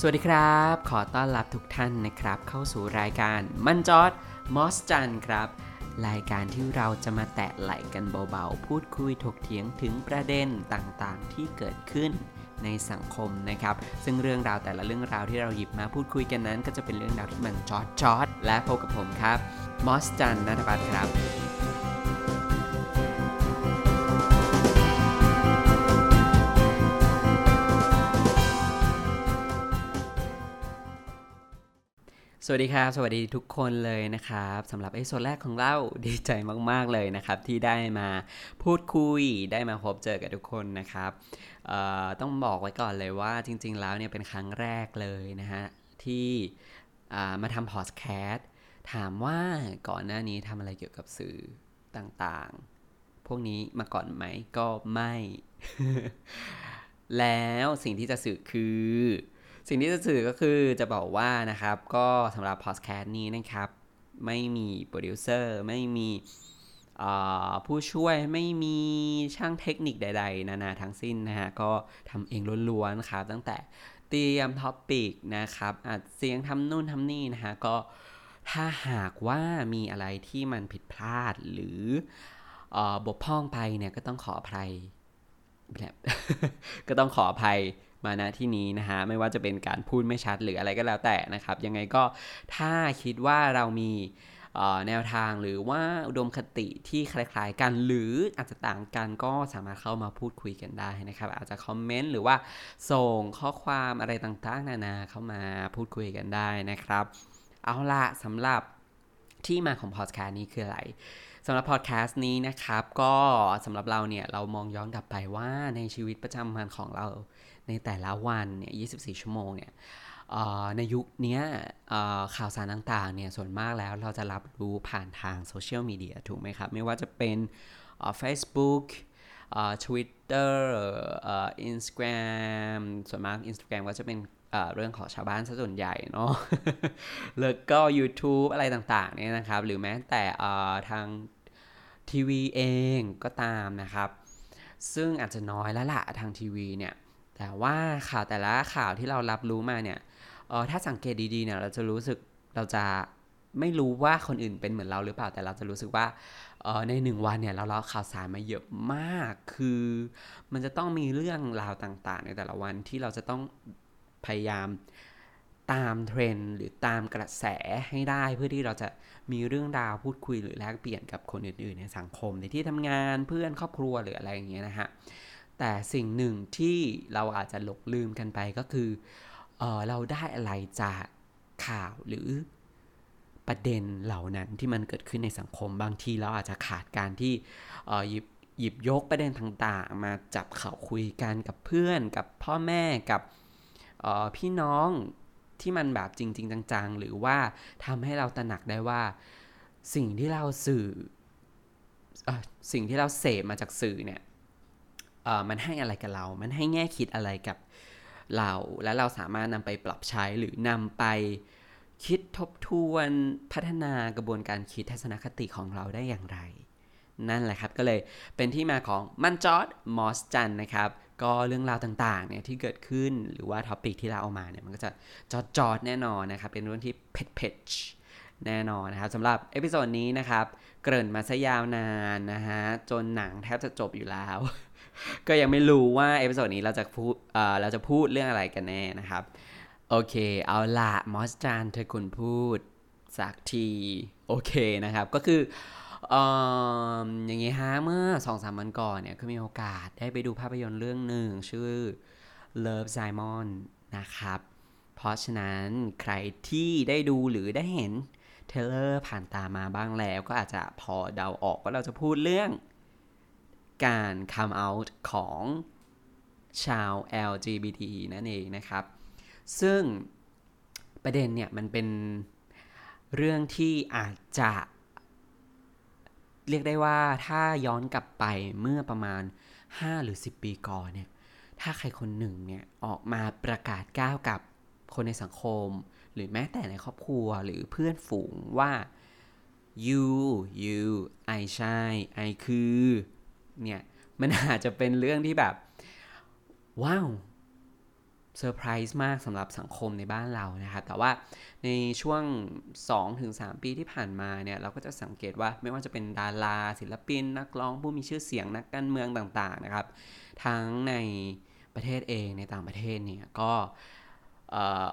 สวัสดีครับ ขอต้อนรับทุกท่านนะครับ เข้าสู่รายการมันจอดมอสจันครับ รายการที่เราจะมาแตะไหลกันเบาๆ พูดคุยถกเถียงถึงประเด็นต่างๆ ที่เกิดขึ้นในสังคมนะครับ ซึ่งเรื่องราวแต่ละเรื่องราวที่เราหยิบมาพูดคุยกันนั้น ก็จะเป็นเรื่องราวที่มันจอดจอดและพบกับผมครับมอสจันนัทพัฒน์ครับ สวัสดีครับ สวัสดีทุกคนเลยนะครับสำหรับ episode แรกของเราดีใจมาก ๆ เลยนะครับ ที่ได้มาพูดคุยได้มาพบเจอกับทุกคนนะครับต้องบอกไว้ก่อนเลยว่าจริง ๆ แล้วเนี่ยเป็นครั้งแรกเลยนะฮะ ที่มาทำพอดแคสต์ถามว่าก่อนหน้านี้ทำอะไรเกี่ยวกับสื่อต่างๆ พวกนี้มาก่อนไหมก็ไม่ แล้วสิ่งที่จะสื่อคือ สิ่งที่จะสื่อก็คือจะบอกว่านะครับ ก็สำหรับพอดแคสต์นี้นะครับ ไม่มีโปรดิวเซอร์ไม่มีผู้ช่วยไม่มีช่างเทคนิคใด ๆ นานาทั้งสิ้นนะฮะ ก็ทำเองล้วนๆครับ ตั้งแต่เตรียม topic นะครับอัดเสียงทำนู่นทำนี่นะฮะ ก็ถ้าหากว่ามีอะไรที่มันผิดพลาดหรือเออบกพร่องไปเนี่ยก็ต้องขออภัยแบบก็ต้องขออภัย มาณที่นี้นะฮะไม่ว่าจะเป็นการพูดไม่ชัดหรืออะไรก็แล้วแต่นะครับ ยังไงก็ถ้าคิดว่าเรามีแนวทางหรือว่าอุดมคติที่คล้ายๆกัน หรืออาจจะต่างกันก็สามารถเข้ามาพูดคุยกันได้นะครับ อาจจะคอมเมนต์หรือว่าส่งข้อความอะไรต่างๆ นานาเข้ามาพูดคุยกันได้นะครับ เอาละสำหรับที่มาของพอดแคสต์นี้คืออะไร สำหรับพอดแคสต์นี้นะครับ ก็สำหรับเราเนี่ย เรามองย้อนกลับไปว่าในชีวิตประจำวันของเราในแต่ละวันเนี่ย 24 ชั่วโมงเนี่ยในยุคนี้ข่าวสารต่างๆเนี่ยส่วนมากแล้วเราจะรับรู้ผ่านทางโซเชียลมีเดียถูกไหมครับ ไม่ว่าจะเป็นเอ่อ Facebook เอ่อ Twitter เอ่อ Instagram ส่วนมาก Instagram ก็จะเป็นเรื่องของชาวบ้านซะส่วนใหญ่เนาะแล้วก็ YouTube อะไรต่างๆเนี่ยนะครับ หรือแม้แต่ทาง ทีวีเองก็ตามนะครับ ซึ่งอาจจะน้อยแล้วล่ะทางทีวีเนี่ย แต่ว่าข่าวแต่ละข่าวที่เรารับรู้มาเนี่ยออถ้าสังเกตดีๆเนี่ยเราจะรู้สึกเราจะไม่รู้ว่าคนอื่นเป็นเหมือนเราหรือเปล่าแต่เราจะรู้สึกว่าออในหนึ่งวันเนี่ยเราเรับข่าวสารมาเยอะมาก คือมันจะต้องมีเรื่องราวต่างๆ ในแต่ละวันที่เราจะต้องพยายาม ตามเทรนด์หรือตามกระแสให้ได้เพื่อที่เราจะมีเรื่องราวพูดคุยหรือแลกเปลี่ยนกับคนอื่นๆ ในสังคมในที่ทำงานเพื่อนครอบครัวหรืออะไรอย่างเงี้ยนะฮะแต่สิ่งหนึ่งที่เราอาจจะหลงลืมกันไปก็คือเออเราได้อะไรจากข่าวหรือประเด็นเหล่านั้นที่มันเกิดขึ้นในสังคมบางทีเราอาจจะขาดการที่หยิบหยิบยกประเด็นต่างๆ มาจับเขาคุยกันกับเพื่อนกับพ่อแม่กับพี่น้อง ที่มันแบบจริงๆจังๆ หรือว่าทำให้เราตระหนักได้ว่า สิ่งที่เราสื่ออสิ่งที่เราเสพมาจากสื่อเนี่ยมันให้อะไรกับเรา มันให้แง่คิดอะไรกับเรา แล้วเราสามารถนำไปปรับใช้หรือนำไปคิดทบทวนพัฒนากระบวนการคิดทัศนคติของเราได้อย่างไร นั่นแหละครับก็เลยเป็นที่มาของมันจอดมอสจันนะครับ ก็เรื่องราวต่างๆเนี่ยที่เกิดขึ้นหรือว่า topic ที่เราเอามาเนี่ยมันก็จะจอดจอดๆแน่นอนนะครับ เป็นเรื่องที่เผ็ดเผ็ดแน่นอนนะครับสำหรับ episode นี้นะครับ เกริ่นมาซะยาวนานนะฮะจนหนังแทบจะจบอยู่แล้ว ก็ยังไม่รู้ว่า episode นี้เราจะพูดเอ่อเราจะพูดเรื่องอะไรกันแน่นะครับ โอเค เอาละมอสจานเธอคุณพูดสักที โอเคนะครับ ก็คือ อย่างงี้ฮะเมื่อสองสามวันก่อนเนี่ยก็มีโอกาสได้ไปดูภาพยนตร์เรื่องหนึ่งชื่อ Love Simon นะครับ เพราะฉะนั้นใครที่ได้ดูหรือได้เห็นเทเลอร์ผ่านตามาบ้างแล้วก็อาจจะพอเดาออกว่าเราจะพูดเรื่อง การ come out ของชาว LGBT นั่นเองนะครับ ซึ่งประเด็นเนี่ยมันเป็นเรื่องที่อาจจะ เรียกได้ว่าถ้าย้อนกลับไปเมื่อประมาณ 5 หรือ 10 ปีก่อนเนี่ยถ้าใครคนหนึ่งเนี่ยออกมาประกาศก้าวกับคนในสังคม หรือแม้แต่ในครอบครัวหรือเพื่อนฝูงว่า you you ไอใช่ไอคือเนี่ยมันอาจจะเป็นเรื่องที่แบบ ว้าว เซอร์ไพรส์มากสำหรับสังคมในบ้านเรานะครับ แต่ว่าในช่วง 2-3 ปีที่ผ่านมาเนี่ยเราก็จะสังเกตว่าไม่ว่าจะเป็นดารา ศิลปิน นักร้องผู้มีชื่อเสียงนักการเมืองต่างๆนะครับ ทั้งในประเทศเองในต่างประเทศเนี่ยก็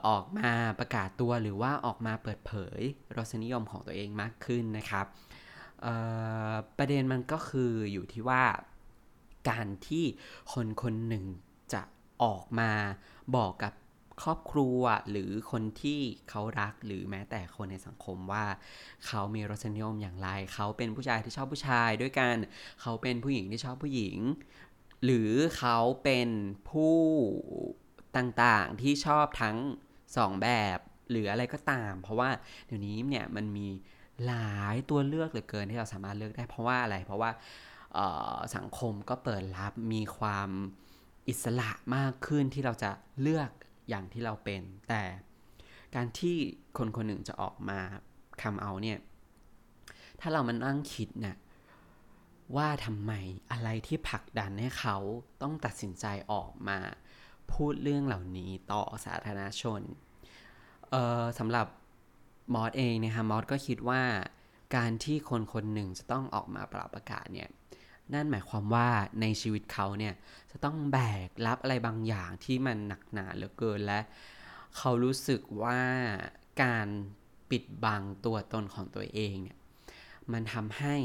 ออกมาประกาศตัวหรือว่าออกมาเปิดเผยรสนิยมของตัวเองมากขึ้นนะครับประเด็นมันก็คืออยู่ที่ว่าการที่คนคนหนึ่งจะออกมา บอกกับครอบครัวหรือคนที่เขารักหรือแม้แต่คนในสังคมว่า เขามีรสนิยมอย่างไร เขาเป็นผู้ชายที่ชอบผู้ชายด้วยกัน เขาเป็นผู้หญิงที่ชอบผู้หญิง หรือเขาเป็นผู้ต่างๆที่ชอบทั้งสองแบบหรืออะไรก็ตาม เพราะว่าเดี๋ยวนี้เนี่ยมันมีหลายตัวเลือกเหลือเกินที่เราสามารถเลือกได้เพราะว่าอะไรเพราะว่าสังคมก็เปิดรับมีความ อิสระมากขึ้นที่เราจะเลือกอย่างที่เราเป็น แต่การที่คนคนหนึ่งจะออกมาคำเอาเนี่ย ถ้าเรามานั่งคิดเนี่ยว่าทำไมอะไรที่ผลักดันให้เขาต้องตัดสินใจออกมา พูดเรื่องเหล่านี้ต่อสาธารณชนสำหรับมอสเองนะคะมอสก็คิดว่าการที่คนคนหนึ่งจะต้องออกมาปราบประกาศเนี่ย นั่นหมายความว่าในชีวิตเขาเนี่ยจะต้องแบกรับอะไรบางอย่างที่มันหนักหนาเหลือเกินและ เขารู้สึกว่าการปิดบังตัวตนของตัวเองเนี่ยมันทำให้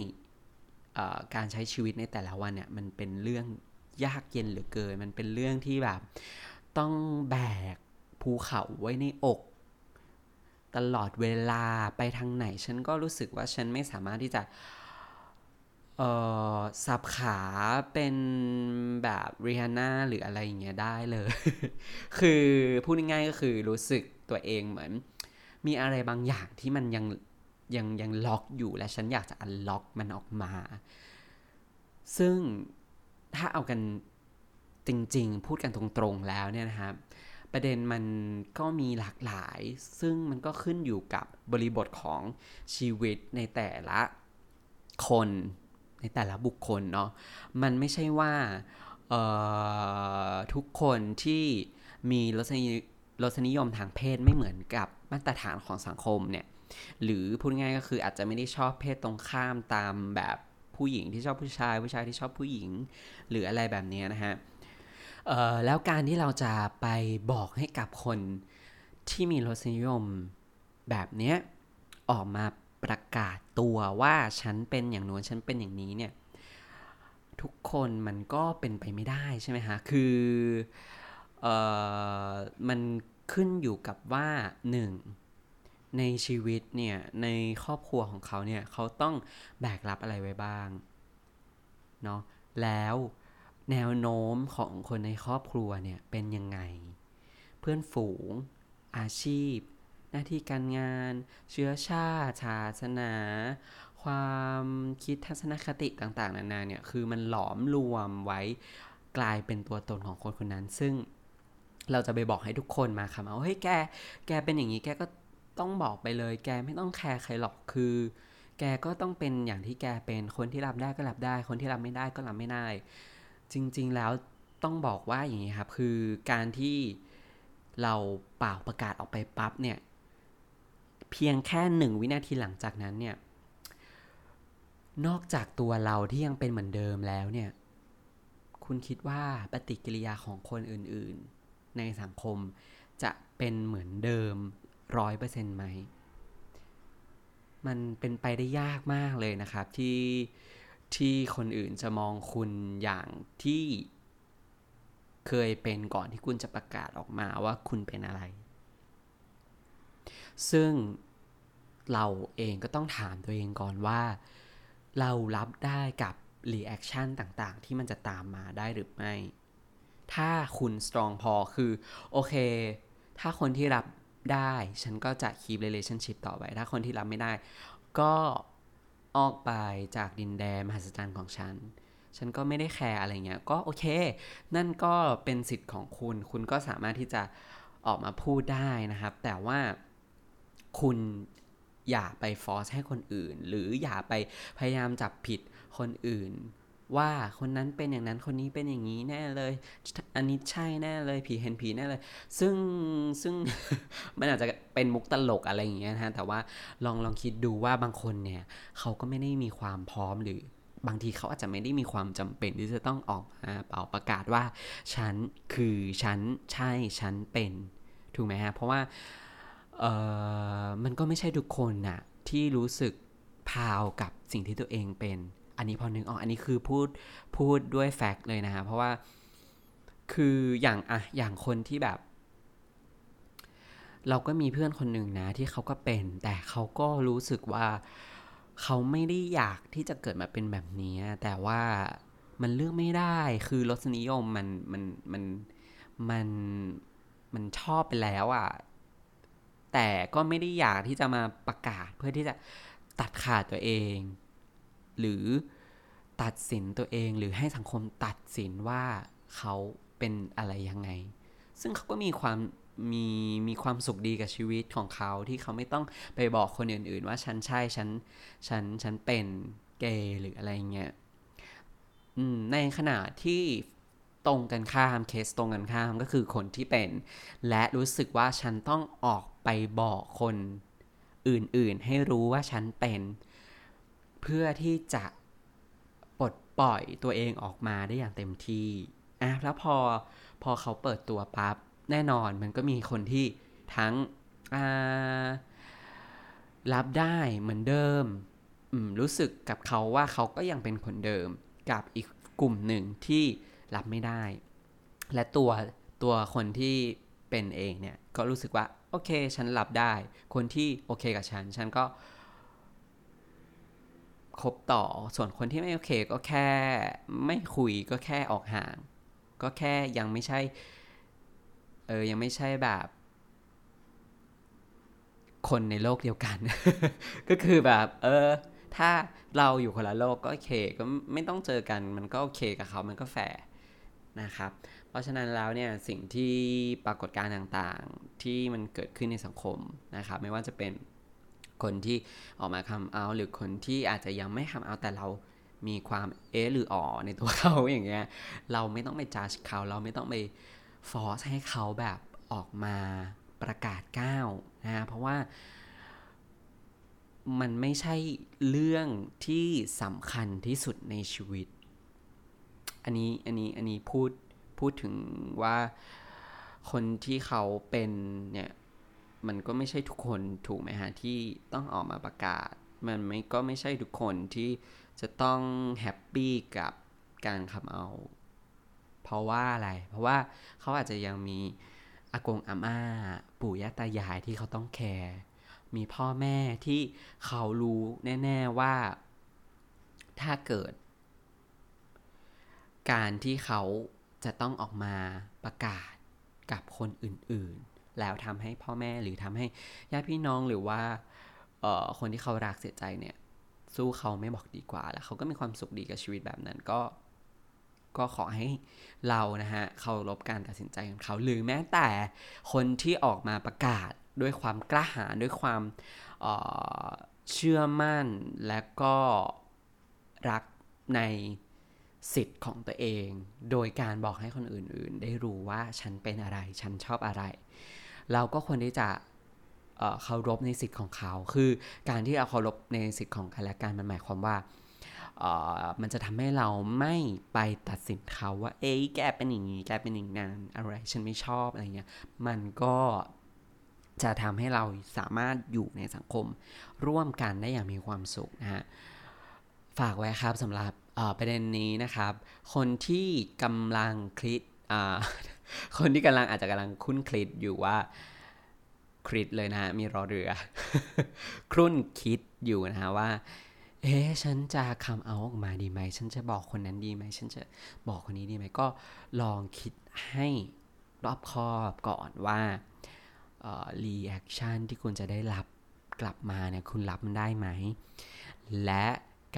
การใช้ชีวิตในแต่ละวันเนี่ยมันเป็นเรื่องยากเย็นเหลือเกิน มันเป็นเรื่องที่แบบต้องแบกภูเขาไว้ในอกตลอดเวลาไปทางไหน ฉันก็รู้สึกว่าฉันไม่สามารถที่จะ เอ่อสับขาเป็นแบบริฮาน่าหรืออะไรอย่างเงี้ยได้เลย คือพูดง่ายๆก็คือรู้สึกตัวเองเหมือน มีอะไรบางอย่างที่มันยังยังยังล็อกอยู่และฉันอยากจะอันล็อกมันออกมา ซึ่งถ้าเอากันจริงๆ พูดกันตรงๆแล้วเนี่ยนะครับ ประเด็นมันก็มีหลากหลาย ซึ่งมันก็ขึ้นอยู่กับบริบทของชีวิตในแต่ละคน ในแต่ละบุคคลเนาะมันไม่ใช่ว่าทุกคนที่มีรสนิรสนิยมทางเพศไม่เหมือนกับมาตรฐานของสังคมเนี่ยหรือพูดง่ายก็คืออาจจะไม่ได้ชอบเพศตรงข้ามตามแบบผู้หญิงที่ชอบผู้ชาย ผู้ชายที่ชอบผู้หญิง หรืออะไรแบบนี้นะฮะแล้วการที่เราจะไปบอกให้กับคนที่มีรสนิยมแบบนี้ออกมา ประกาศตัวว่าฉันเป็นอย่างนู้นฉันเป็นอย่างนี้เนี่ยทุกคนมันก็เป็นไปไม่ได้ใช่ไหมฮะ คือเอ่อมันขึ้นอยู่กับว่าหนึ่งในชีวิตเนี่ย ในครอบครัวของเขาเนี่ย เขาต้องแบกรับอะไรไว้บ้างเนาะแล้วแนวโน้มของคนในครอบครัวเนี่ย เป็นยังไง เพื่อนฝูงอาชีพ หน้าที่การงาน เชื้อชาติศาสนา ความคิดทัศนคติต่างๆ นานาเนี่ย คือมันหลอมรวมไว้กลายเป็นตัวตนของคนคนนั้น ซึ่งเราจะไปบอกให้ทุกคนมาค่ะว่าเฮ้ยแก แกเป็นอย่างนี้แกก็ต้องบอกไปเลย แกไม่ต้องแคร์ใครหรอกคือ แกก็ต้องเป็นอย่างที่แกเป็นคนที่รับได้ก็รับได้ คนที่รับไม่ได้ก็รับไม่ได้ จริง ๆ แล้วต้องบอกว่าอย่างนี้ครับ คือการที่เราเป่าประกาศออกไปปั๊บเนี่ย เพียงแค่หนึ่งวินาทีหลังจากนั้นเนี่ย นอกจากตัวเราที่ยังเป็นเหมือนเดิมแล้วเนี่ย คุณคิดว่าปฏิกิริยาของคนอื่นๆ ในสังคมจะเป็นเหมือนเดิมร้อยเปอร์เซ็นต์ไหม มันเป็นไปได้ยากมากเลยนะครับที่ที่คนอื่นจะมองคุณอย่างที่เคยเป็นก่อนที่คุณจะประกาศออกมาว่าคุณเป็นอะไร ซึ่งเราเองก็ต้องถามตัวเองก่อนว่า เรารับได้กับ reaction ต่างๆ ที่มันจะตามมาได้หรือไม่ ถ้าคุณ strong พอคือ โอเค ถ้าคนที่รับได้ ฉันก็จะ keep relationship ต่อไป ถ้าคนที่รับไม่ได้ ก็ออกไปจากดินแดนมหัศจรรย์ของฉัน ฉันก็ไม่ได้แคร์อะไรเงี้ย ก็โอเค นั่นก็เป็นสิทธิ์ของคุณ คุณก็สามารถที่จะออกมาพูดได้นะครับ แต่ว่า คุณอย่าไปฟอร์สให้คนอื่น หรืออย่าไปพยายามจับผิดคนอื่น ว่าคนนั้นเป็นอย่างนั้นคนนี้เป็นอย่างนี้แน่เลย อันนี้ใช่แน่เลยผีเห็นผีแน่เลย ซึ่งซึ่ง มันอาจจะเป็นมุกตลกอะไรอย่างเงี้ยนะฮะแต่ว่าลองลองคิดดูว่าบางคนเนี่ยเขาก็ไม่ได้มีความพร้อมหรือบางทีเขาอาจจะไม่ได้มีความจำเป็นที่จะต้องออกมาเป่าประกาศว่า ฉันคือฉันใช่ฉันเป็น ถูกไหมฮะเพราะว่า มันก็ไม่ใช่ทุกคนน่ะที่รู้สึกพาวกับสิ่งที่ตัวเองเป็น อันนี้พอนึกออกอันนี้คือพูดพูดด้วยแฟกต์เลยนะฮะเพราะว่าคืออย่างอะอย่างคนที่แบบ เราก็มีเพื่อนคนหนึ่งนะ ที่เขาก็เป็น แต่เขาก็รู้สึกว่าเขาไม่ได้อยากที่จะเกิดมาเป็นแบบนี้ แต่ว่ามันเลือกไม่ได้คือรสนิยมมันมันมันมันมันชอบไปแล้วอะ่ะ แต่ก็ไม่ได้อยากที่จะมาประกาศเพื่อที่จะตัดขาดตัวเอง หรือตัดสินตัวเองหรือให้สังคมตัดสินว่าเขาเป็นอะไรยังไง ซึ่งเขาก็มีความมีมีความสุขดีกับชีวิตของเขาที่เขาไม่ต้องไปบอกคนอื่น ๆ ว่าฉันใช่ฉันฉันฉันเป็นเกย์หรืออะไรเงี้ยในขณะที่ตรงกันข้ามเคสตรงกันข้ามก็คือคนที่เป็น และรู้สึกว่าฉันต้องออก ไปบอกคนอื่นๆ ให้รู้ว่าฉันเป็น เพื่อที่จะปลดปล่อยตัวเองออกมาได้อย่างเต็มที่อะแล้วพอพอเขาเปิดตัวปั๊บแน่นอนมันก็มีคนที่ทั้งรับได้เหมือนเดิมรู้สึกกับเขาว่าเขาก็ยังเป็นคนเดิมกับอีกกลุ่มหนึ่งที่รับไม่ได้ และตัวตัวคนที่ เป็นเองเนี่ยก็รู้สึกว่าโอเค ฉันรับได้ คนที่โอเคกับฉัน ฉันก็คบต่อส่วนคนที่ไม่โอเคก็แค่ไม่คุยก็แค่ออกห่าง ก็แค่ยังไม่ใช่เออยังไม่ใช่แบบ คนในโลกเดียวกัน ก็คือแบบ เออ ถ้าเราอยู่คนละโลกก็โอเค ก็ไม่ต้องเจอกันมันก็โอเคกับเขามันก็แฝงนะครับ เพราะฉะนั้นแล้วเนี่ยสิ่งที่ปรากฏการณ์ต่างๆ ที่มันเกิดขึ้นในสังคมนะครับไม่ว่าจะเป็นคนที่ออกมาคำเอาหรือคนที่อาจจะยังไม่คำเอาแต่เรามีความเอหรืออ๋อในตัวเขาอย่างเงี้ยเราไม่ต้องไปจัดเขาเราไม่ต้องไปฟอสให้เขาแบบออกมาประกาศก้าวนะเพราะว่ามันไม่ใช่เรื่องที่สำคัญที่สุดในชีวิต อันนี้อันนี้อันนี้พูด พูดถึงว่าคนที่เขาเป็นเนี่ยมันก็ไม่ใช่ทุกคนถูกไหมฮะที่ต้องออกมาประกาศ มันไม่ก็ไม่ใช่ทุกคนที่จะต้องแฮปปี้กับการคำเอา เพราะว่าอะไร เพราะว่าเขาอาจจะยังมีอากงอาม่า ปู่ย่าตายายที่เขาต้องแคร์มีพ่อแม่ที่เขารู้แน่ ๆว่าถ้าเกิด การที่เขา จะต้องออกมาประกาศกับคนอื่นๆ แล้วทำให้พ่อแม่หรือทำให้ญาติพี่น้องหรือว่าคนที่เขารักเสียใจเนี่ย สู้เขาไม่บอกดีกว่า แล้วเขาก็มีความสุขดีกับชีวิตแบบนั้นก็ก็ขอให้เรานะฮะเคารพการตัดสินใจของเขา หรือแม้แต่คนที่ออกมาประกาศด้วยความกล้าหาญด้วยความเเชื่อมั่นและก็รักใน สิทธิ์ของตัวเอง โดยการบอกให้คนอื่นๆ ได้รู้ว่าฉันเป็นอะไร ฉันชอบอะไร เราก็ควรที่จะเคารพในสิทธิ์ของเขา คือการที่เราเคารพในสิทธิ์ของกันและกันมันหมายความว่ามันจะทำให้เราไม่ไปตัดสินเขาว่า เอ้ยแกเป็นอย่างนี้ แกเป็นอย่างนั้นอะไร ฉันไม่ชอบอะไรเงี้ย มันก็จะทำให้เราสามารถอยู่ในสังคมร่วมกันได้อย่างมีความสุขนะฮะ ฝากไว้ครับสำหรับ ประเด็นนี้นะครับ คนที่กำลังคลิดคนที่กำลังอาจจะกำลังคุ้นคลิดอยู่ว่าคลิดเลยนะมีรอเรือ ครุ่นคิดอยู่นะฮะว่า เอ๊ะฉันจะ come out ออกมาดีไหม ฉันจะบอกคนนั้นดีไหม ฉันจะบอกคนนี้ดีไหม ก็ลองคิดให้รอบคอบก่อนว่า reaction ที่คุณจะได้รับกลับมาเนี่ยคุณรับมันได้ไหม และ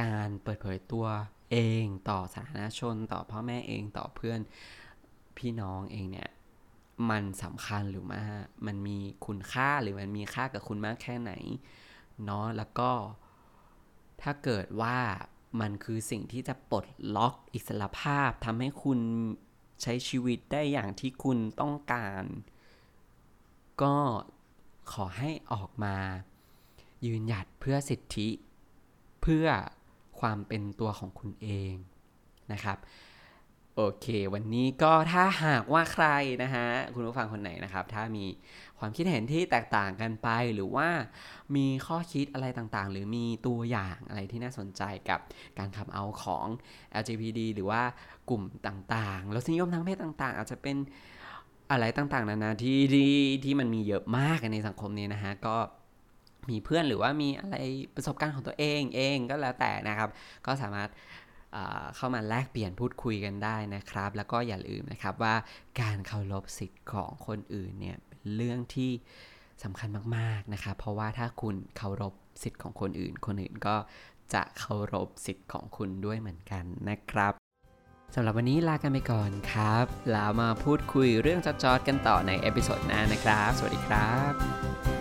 การเปิดเผยตัว เองต่อสาธารณชน ต่อพ่อแม่เองต่อเพื่อนพี่น้องเองเนี่ย มันสำคัญหรือไม่มันมีคุณค่าหรือมันมีค่ากับคุณมากแค่ไหนเนาะแล้วก็ถ้าเกิดว่ามันคือสิ่งที่จะปลดล็อกอิสรภาพทำให้คุณใช้ชีวิตได้อย่างที่คุณต้องการ ก็ขอให้ออกมา ยืนหยัดเพื่อสิทธิ เพื่อ ความเป็นตัวของคุณเองนะครับโอเค วันนี้ก็ถ้าหากว่าใครนะฮะคุณผู้ฟังคนไหนนะครับ ถ้ามีความคิดเห็นที่แตกต่างกันไปหรือว่ามีข้อคิดอะไรต่างๆ หรือมีตัวอย่างอะไรที่น่าสนใจกับการขับเอาของ LGBT หรือว่ากลุ่มต่างๆรสนิยมทางเพศต่างๆ อาจจะเป็นอะไรต่างๆนานาที่ที่ที่มันมีเยอะมากในสังคมนี้นะฮะก็ มีเพื่อนหรือว่ามีอะไรประสบการณ์ของตัวเองเองก็แล้วแต่นะครับ ก็สามารถเข้ามาแลกเปลี่ยนพูดคุยกันได้นะครับ แล้วก็อย่าลืมนะครับว่าการเคารพสิทธิ์ของคนอื่นเนี่ยเป็นเรื่องที่สำคัญมากๆนะครับ เพราะว่าถ้าคุณเคารพสิทธิ์ของคนอื่น คนอื่นก็จะเคารพสิทธิ์ของคุณด้วยเหมือนกันนะครับสำหรับวันนี้ลากันไปก่อนครับ แล้วมาพูดคุยเรื่องจอดๆกันต่อใน episode หน้านะครับ สวัสดีครับ